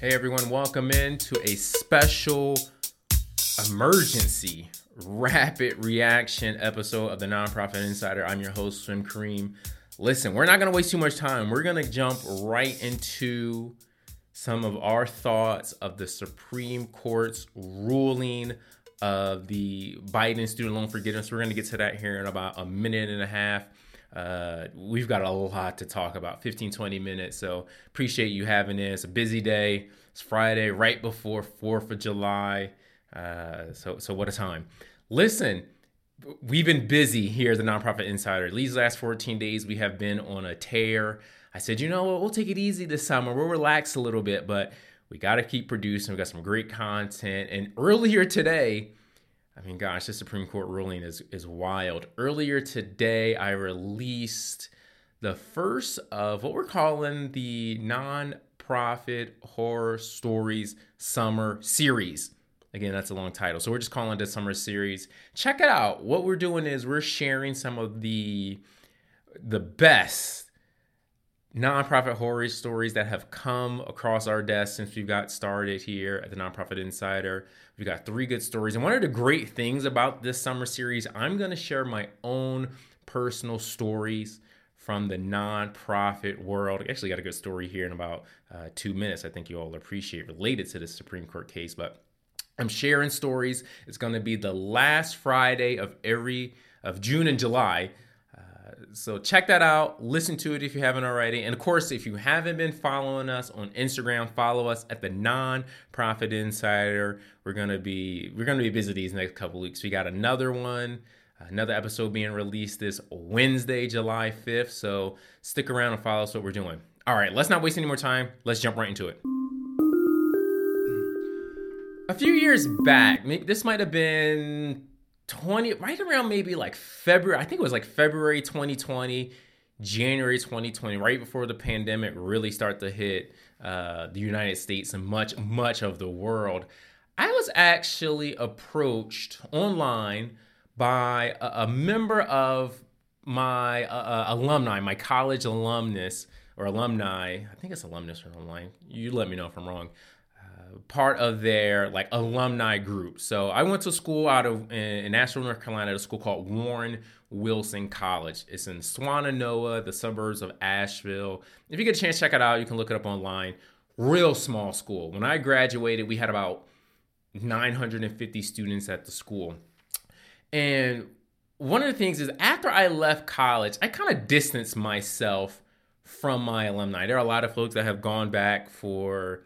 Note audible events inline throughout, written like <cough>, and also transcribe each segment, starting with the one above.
Hey everyone, welcome in to a special emergency rapid reaction episode of the Nonprofit Insider. I'm your host, Swim Kareem. Listen, we're not going to waste too much time. We're going to jump right into some of our thoughts of the Supreme Court's ruling of the Biden student loan forgiveness. We're going to get to that here in about a minute and a half. Uh, we've got a lot to talk about. 15 20 minutes so appreciate you having this a busy day. It's friday right before 4th of july. Uh, so so what a time. Listen we've been busy here at the nonprofit insider. These last 14 days we have been on a tear. I said you know what? We'll take it easy this summer. We'll relax a little bit but we got to keep producing. We got some great content. And earlier today I mean, gosh, the Supreme Court ruling is is wild. Earlier today, I released the first of what we're calling the non-profit horror stories summer series. Again, that's a long title. So we're just calling it a summer series. Check it out. What we're doing is we're sharing some of the the best nonprofit horror stories that have come across our desk since we got started here at the Nonprofit Insider. We've got three good stories. And one of the great things about this summer series, I'm going to share my own personal stories from the nonprofit world. I actually got a good story here in about uh, two minutes. I think you all appreciate related to the Supreme Court case, but I'm sharing stories. It's going to be the last Friday of every of June and July so check that out. Listen to it if you haven't already. And of course, if you haven't been following us on Instagram, follow us at the Nonprofit Insider. We're gonna be we're gonna be busy these next couple weeks. We got another one, another episode being released this Wednesday, July 5th. So stick around and follow us what we're doing. All right, let's not waste any more time. Let's jump right into it. A few years back, this might have been 20 right around maybe like February, I think it was like February 2020, January 2020, right before the pandemic really started to hit uh, the United States and much much of the world. I was actually approached online by a, a member of my uh, alumni, my college alumnus or alumni. I think it's alumnus or online. You let me know if I'm wrong part of their like alumni group. So I went to school out of in, Asheville, North Carolina, at a school called Warren Wilson College. It's in Swannanoa, the suburbs of Asheville. If you get a chance, check it out. You can look it up online. Real small school. When I graduated, we had about 950 students at the school. And one of the things is after I left college, I kind of distanced myself from my alumni. There are a lot of folks that have gone back for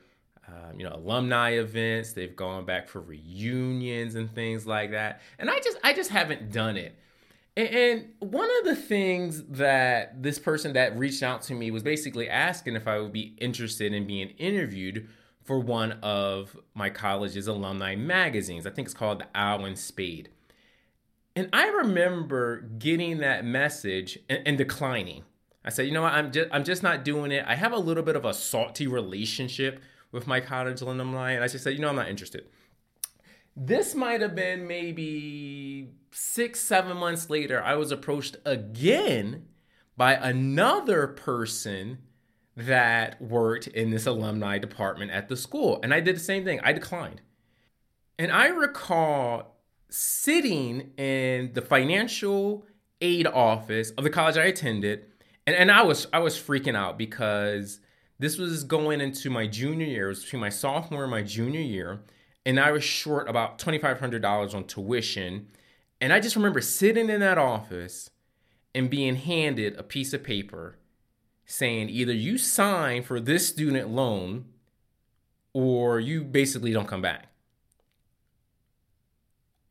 um, you know alumni events. They've gone back for reunions and things like that. And i just i just haven't done it. And, one of the things that this person that reached out to me was basically asking if i would be interested in being interviewed for one of my college's alumni magazines. I think it's called the owl and spade. And i remember getting that message and, and declining. I said, you know what, I'm just I'm just not doing it. I have a little bit of a salty relationship with my college alumni, and I just said, you know, I'm not interested. This might have been maybe six, seven months later. I was approached again by another person that worked in this alumni department at the school. And I did the same thing. I declined. And I recall sitting in the financial aid office of the college I attended, and, and I was I was freaking out because this was going into my junior year. It was between my sophomore and my junior year. And I was short about $2,500 on tuition. And I just remember sitting in that office and being handed a piece of paper saying either you sign for this student loan or you basically don't come back.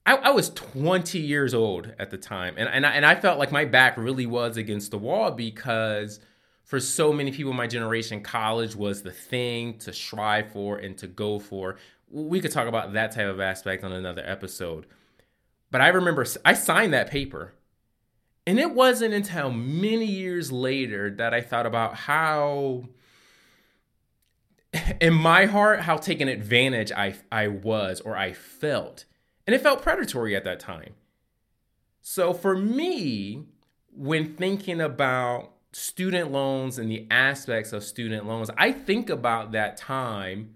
I, I, was 20 years old at the time, and, and, I, and I felt like my back really was against the wall because for so many people in my generation, college was the thing to strive for and to go for. We could talk about that type of aspect on another episode. But I remember I signed that paper. And it wasn't until many years later that I thought about how, <laughs> in my heart, how taken advantage I, I was or I felt. And it felt predatory at that time. So for me, when thinking about student loans and the aspects of student loans, I think about that time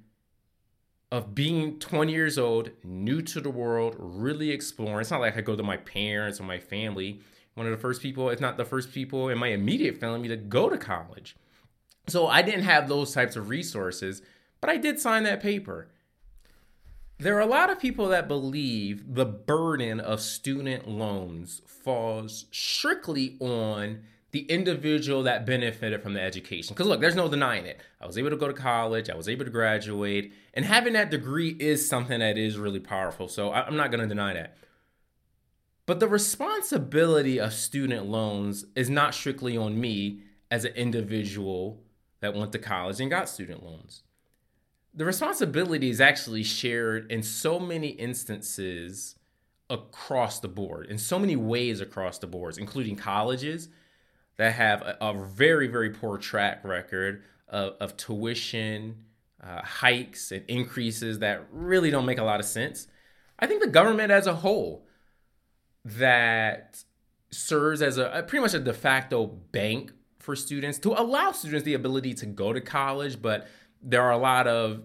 of being 20 years old, new to the world, really exploring. It's not like I go to my parents or my family. One of the first people, if not the first people in my immediate family to go to college. So I didn't have those types of resources, but I did sign that paper. There are a lot of people that believe the burden of student loans falls strictly on the individual that benefited from the education. Because look, there's no denying it. I was able to go to college, I was able to graduate, and having that degree is something that is really powerful. So I'm not going to deny that. But the responsibility of student loans is not strictly on me as an individual that went to college and got student loans. The responsibility is actually shared in so many instances across the board, in so many ways across the boards, including colleges that have a, a very, very poor track record of, of tuition uh, hikes and increases that really don't make a lot of sense. I think the government as a whole that serves as a, a pretty much a de facto bank for students to allow students the ability to go to college, but there are a lot of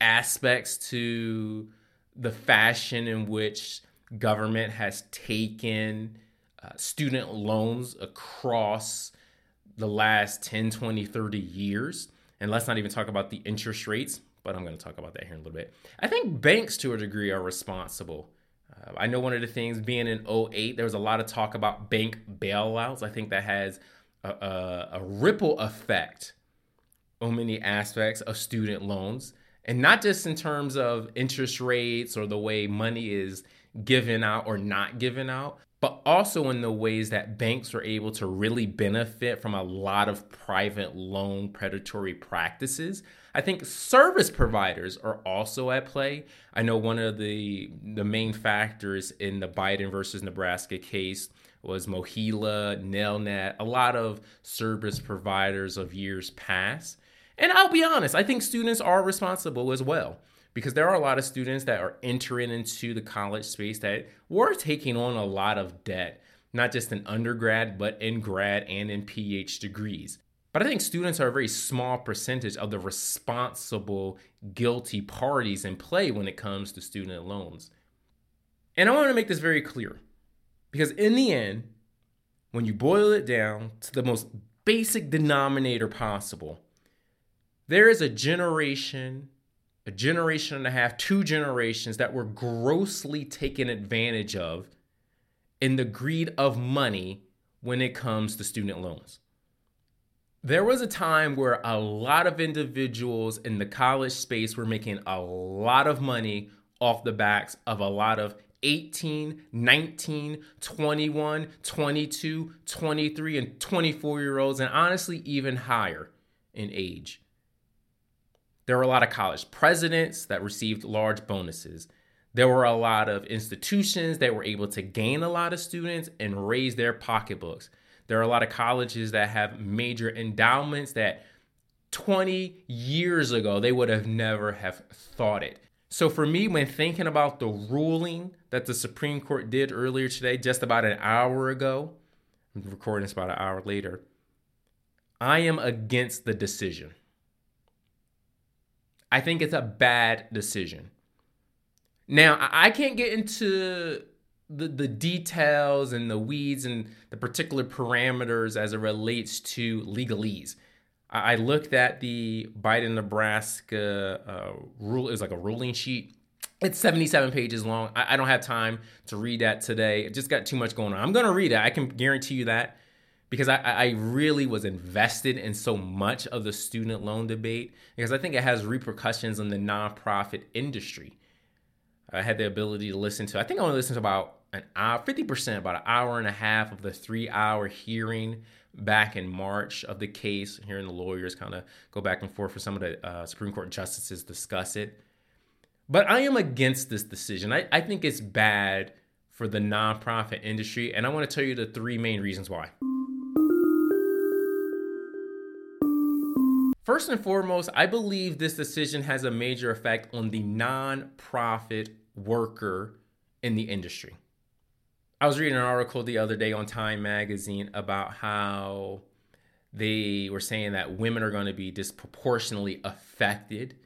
aspects to the fashion in which government has taken uh, student loans across the last 10, 20, 30 years. And let's not even talk about the interest rates, but I'm going to talk about that here in a little bit. I think banks, to a degree, are responsible. Uh, I know one of the things being in 08, there was a lot of talk about bank bailouts. I think that has a, a, a ripple effect on many aspects of student loans. And not just in terms of interest rates or the way money is given out or not given out, but also in the ways that banks are able to really benefit from a lot of private loan predatory practices. I think service providers are also at play. I know one of the the main factors in the Biden versus Nebraska case was MOHELA, Nelnet, a lot of service providers of years past. And I'll be honest, I think students are responsible as well because there are a lot of students that are entering into the college space that were taking on a lot of debt, not just in undergrad, but in grad and in PhD degrees. But I think students are a very small percentage of the responsible, guilty parties in play when it comes to student loans. And I want to make this very clear because, in the end, when you boil it down to the most basic denominator possible, there is a generation a generation and a half, two generations that were grossly taken advantage of in the greed of money when it comes to student loans. There was a time where a lot of individuals in the college space were making a lot of money off the backs of a lot of 18, 19, 21, 22, 23, and 24 year olds, and honestly, even higher in age. There were a lot of college presidents that received large bonuses. There were a lot of institutions that were able to gain a lot of students and raise their pocketbooks. There are a lot of colleges that have major endowments that 20 years ago they would have never have thought it. So for me when thinking about the ruling that the Supreme Court did earlier today just about an hour ago, I'm recording this about an hour later, I am against the decision. I think it's a bad decision. Now, I can't get into the, the details and the weeds and the particular parameters as it relates to legalese. I, looked at the Biden Nebraska uh, rule, is like a ruling sheet. It's 77 pages long. I, I don't have time to read that today. It just got too much going on. I'm going to read it. I can guarantee you that because I, I really was invested in so much of the student loan debate because I think it has repercussions in the nonprofit industry. I had the ability to listen to, I think I only listened to about an hour, 50%, about an hour and a half of the three hour hearing back in March of the case, hearing the lawyers kind of go back and forth for some of the uh, Supreme Court justices discuss it. But I am against this decision. I, I think it's bad for the nonprofit industry, and I want to tell you the three main reasons why. First and foremost, I believe this decision has a major effect on the nonprofit worker in the industry. I was reading an article the other day on Time Magazine about how they were saying that women are going to be disproportionately affected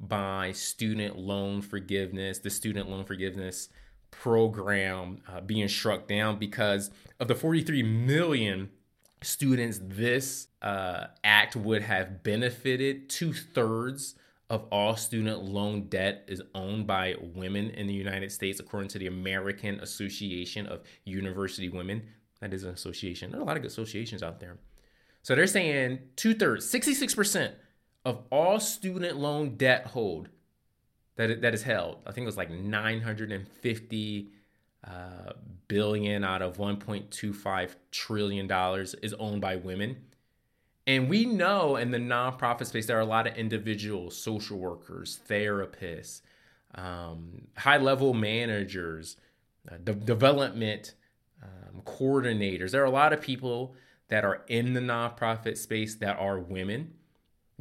by student loan forgiveness, the student loan forgiveness program uh, being struck down because of the 43 million students this uh, act would have benefited. Two thirds of all student loan debt is owned by women in the United States, according to the American Association of University Women. That is an association. There are a lot of good associations out there. So they're saying two thirds, 66% of all student loan debt hold that, that is held. I think it was like 950 uh, billion out of 1.25 trillion dollars is owned by women. And we know in the nonprofit space, there are a lot of individuals, social workers, therapists, um, high level managers, uh, de- development um, coordinators. There are a lot of people that are in the nonprofit space that are women.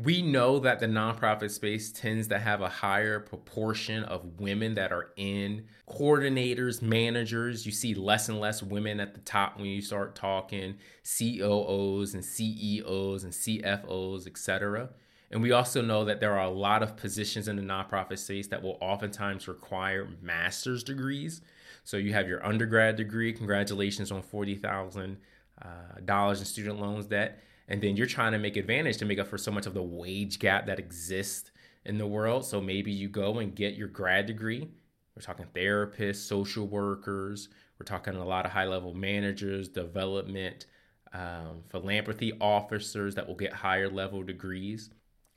We know that the nonprofit space tends to have a higher proportion of women that are in coordinators, managers. You see less and less women at the top when you start talking COOs and CEOs and CFOs, etc. And we also know that there are a lot of positions in the nonprofit space that will oftentimes require master's degrees. So you have your undergrad degree, congratulations on forty thousand uh, dollars in student loans debt, and then you're trying to make advantage to make up for so much of the wage gap that exists in the world. So maybe you go and get your grad degree. We're talking therapists, social workers. We're talking a lot of high level managers, development, um, philanthropy officers that will get higher level degrees.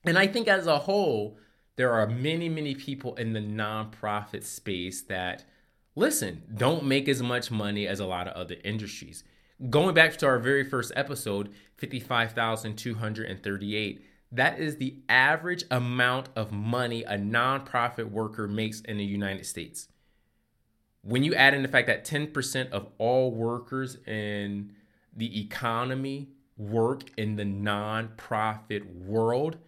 And I think as a whole, there are many, many people in the nonprofit space that listen, don't make as much money as a lot of other industries. Going back to our very first episode, 55,238, that is the average amount of money a nonprofit worker makes in the United States. When you add in the fact that 10% of all workers in the economy work in the nonprofit world,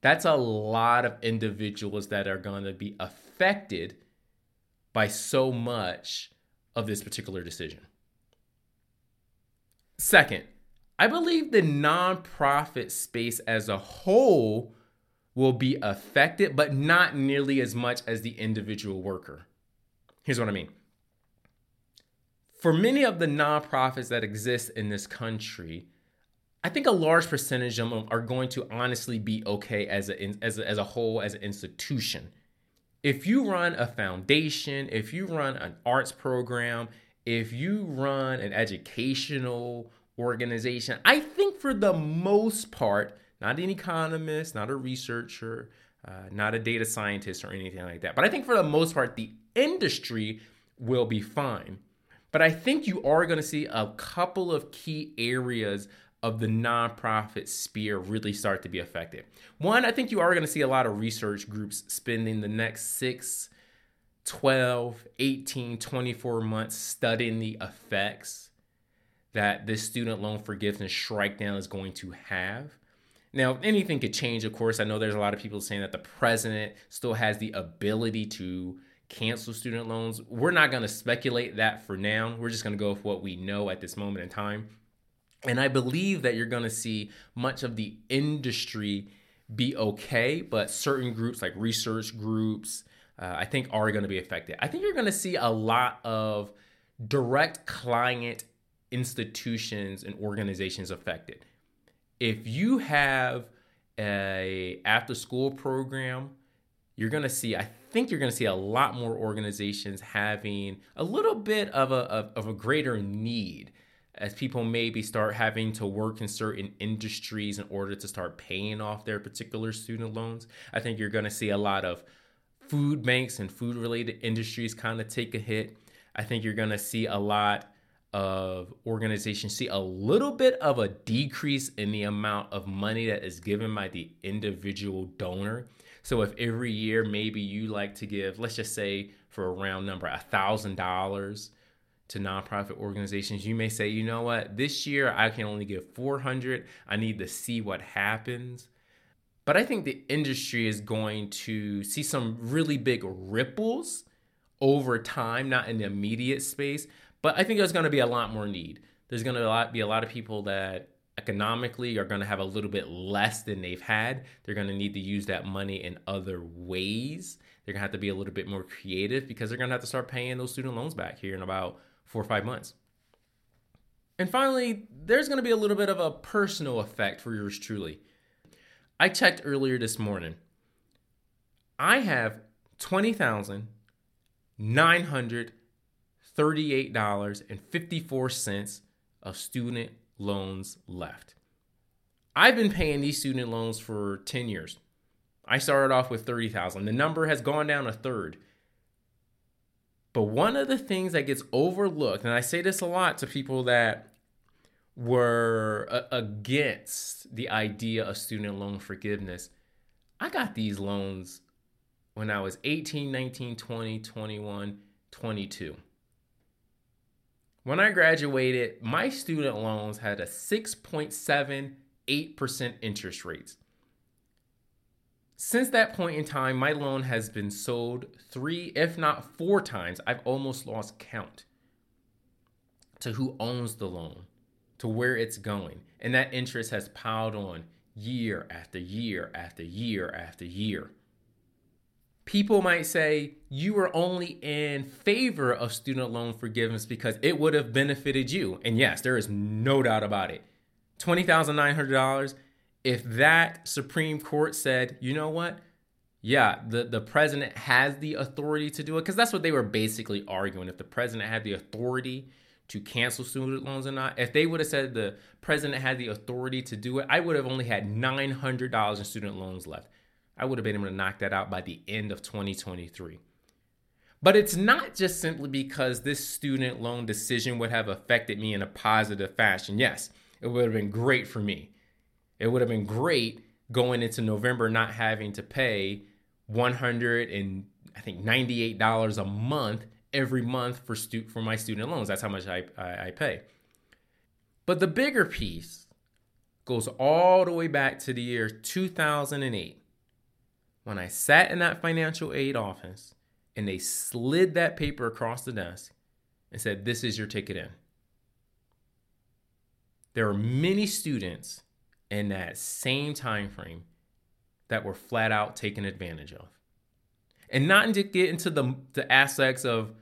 that's a lot of individuals that are going to be affected by so much of this particular decision. Second, I believe the nonprofit space as a whole will be affected, but not nearly as much as the individual worker. Here's what I mean. For many of the nonprofits that exist in this country, I think a large percentage of them are going to honestly be okay as a, as a, as a whole, as an institution if you run a foundation, if you run an arts program, if you run an educational organization, I think for the most part, not an economist, not a researcher, uh, not a data scientist or anything like that, but I think for the most part, the industry will be fine. But I think you are going to see a couple of key areas of the nonprofit sphere really start to be affected. One, I think you are going to see a lot of research groups spending the next six, 12, 18, 24 months studying the effects that this student loan forgiveness strike down is going to have. Now, anything could change, of course. I know there's a lot of people saying that the president still has the ability to cancel student loans. We're not going to speculate that for now. We're just going to go with what we know at this moment in time. And I believe that you're going to see much of the industry be okay, but certain groups like research groups, uh, I think are going to be affected. I think you're going to see a lot of direct client institutions and organizations affected. If you have a after school program, you're going to see I think you're going to see a lot more organizations having a little bit of a of, of a greater need as people maybe start having to work in certain industries in order to start paying off their particular student loans. I think you're going to see a lot of food banks and food related industries kind of take a hit. I think you're going to see a lot of organizations see a little bit of a decrease in the amount of money that is given by the individual donor. So if every year maybe you like to give, let's just say for a round number, a thousand dollars to nonprofit organizations, you may say, you know what, this year I can only give 400. I need to see what happens. But I think the industry is going to see some really big ripples over time, not in the immediate space, but I think there's going to be a lot more need. There's going to be a lot of people that economically are going to have a little bit less than they've had. They're going to need to use that money in other ways. They're going to have to be a little bit more creative because they're going to have to start paying those student loans back here in about four or five months. And finally, there's going to be a little bit of a personal effect for yours truly. I checked earlier this morning. I have $20,938.54 of student loans left. I've been paying these student loans for 10 years. I started off with 30,000. The number has gone down a third. But one of the things that gets overlooked, and I say this a lot to people that were uh, against the idea of student loan forgiveness, I got these loans when I was 18, 19, 20, 21, 22. When I graduated, my student loans had a 6.78% interest rate. Since that point in time, my loan has been sold three, if not four times. I've almost lost count to who owns the loan, to where it's going. And that interest has piled on year after year after year after year. People might say you were only in favor of student loan forgiveness because it would have benefited you. And yes, there is no doubt about it. $20,900 if that Supreme Court said, you know what? Yeah, the, the president has the authority to do it, because that's what they were basically arguing. If the president had the authority to cancel student loans or not, if they would have said the president had the authority to do it, I would have only had $900 in student loans left. I would have been able to knock that out by the end of 2023. But it's not just simply because this student loan decision would have affected me in a positive fashion. Yes, it would have been great for me. It would have been great going into November not having to pay 100 and I think $98 a month every month for stu- for my student loans. That's how much I, I, I pay. But the bigger piece goes all the way back to the year 2008 when I sat in that financial aid office and they slid that paper across the desk and said, This is your ticket in. There are many students in that same time frame that were flat out taken advantage of. And not to get into the, the aspects of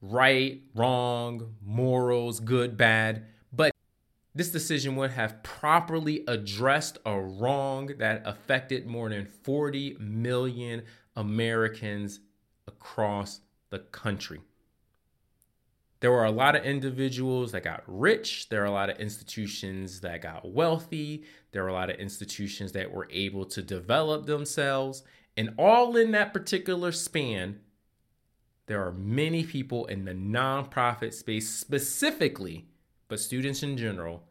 right, wrong, morals, good, bad, but this decision would have properly addressed a wrong that affected more than 40 million Americans across the country. There were a lot of individuals that got rich. There are a lot of institutions that got wealthy. There were a lot of institutions that were able to develop themselves. And all in that particular span, there are many people in the nonprofit space specifically, but students in general,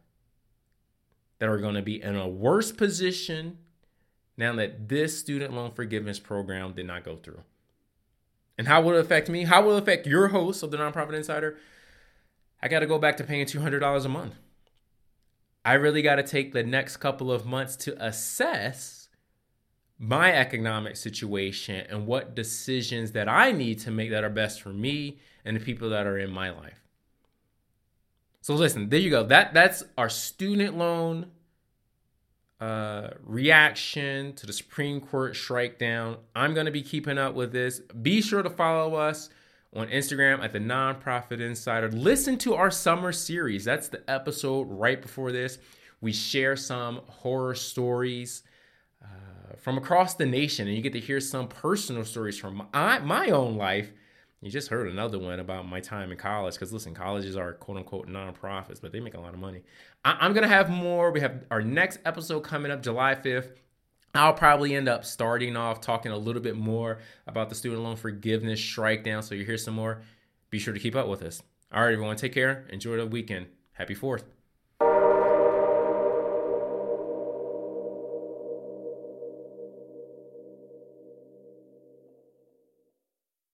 that are going to be in a worse position now that this student loan forgiveness program did not go through. And how will it affect me? How will it affect your host of the Nonprofit Insider? I got to go back to paying $200 a month. I really got to take the next couple of months to assess my economic situation and what decisions that I need to make that are best for me and the people that are in my life. So listen, there you go. That that's our student loan uh, reaction to the Supreme Court strike down. I'm going to be keeping up with this. Be sure to follow us on Instagram at the Nonprofit Insider. Listen to our summer series. That's the episode right before this. We share some horror stories uh, from across the nation, and you get to hear some personal stories from my, my own life you just heard another one about my time in college. Because listen, colleges are quote unquote nonprofits, but they make a lot of money. I- am going to have more. We have our next episode coming up July 5th. I'll probably end up starting off talking a little bit more about the student loan forgiveness strike down. So you hear some more. Be sure to keep up with us. All right, everyone, take care. Enjoy the weekend. Happy 4th.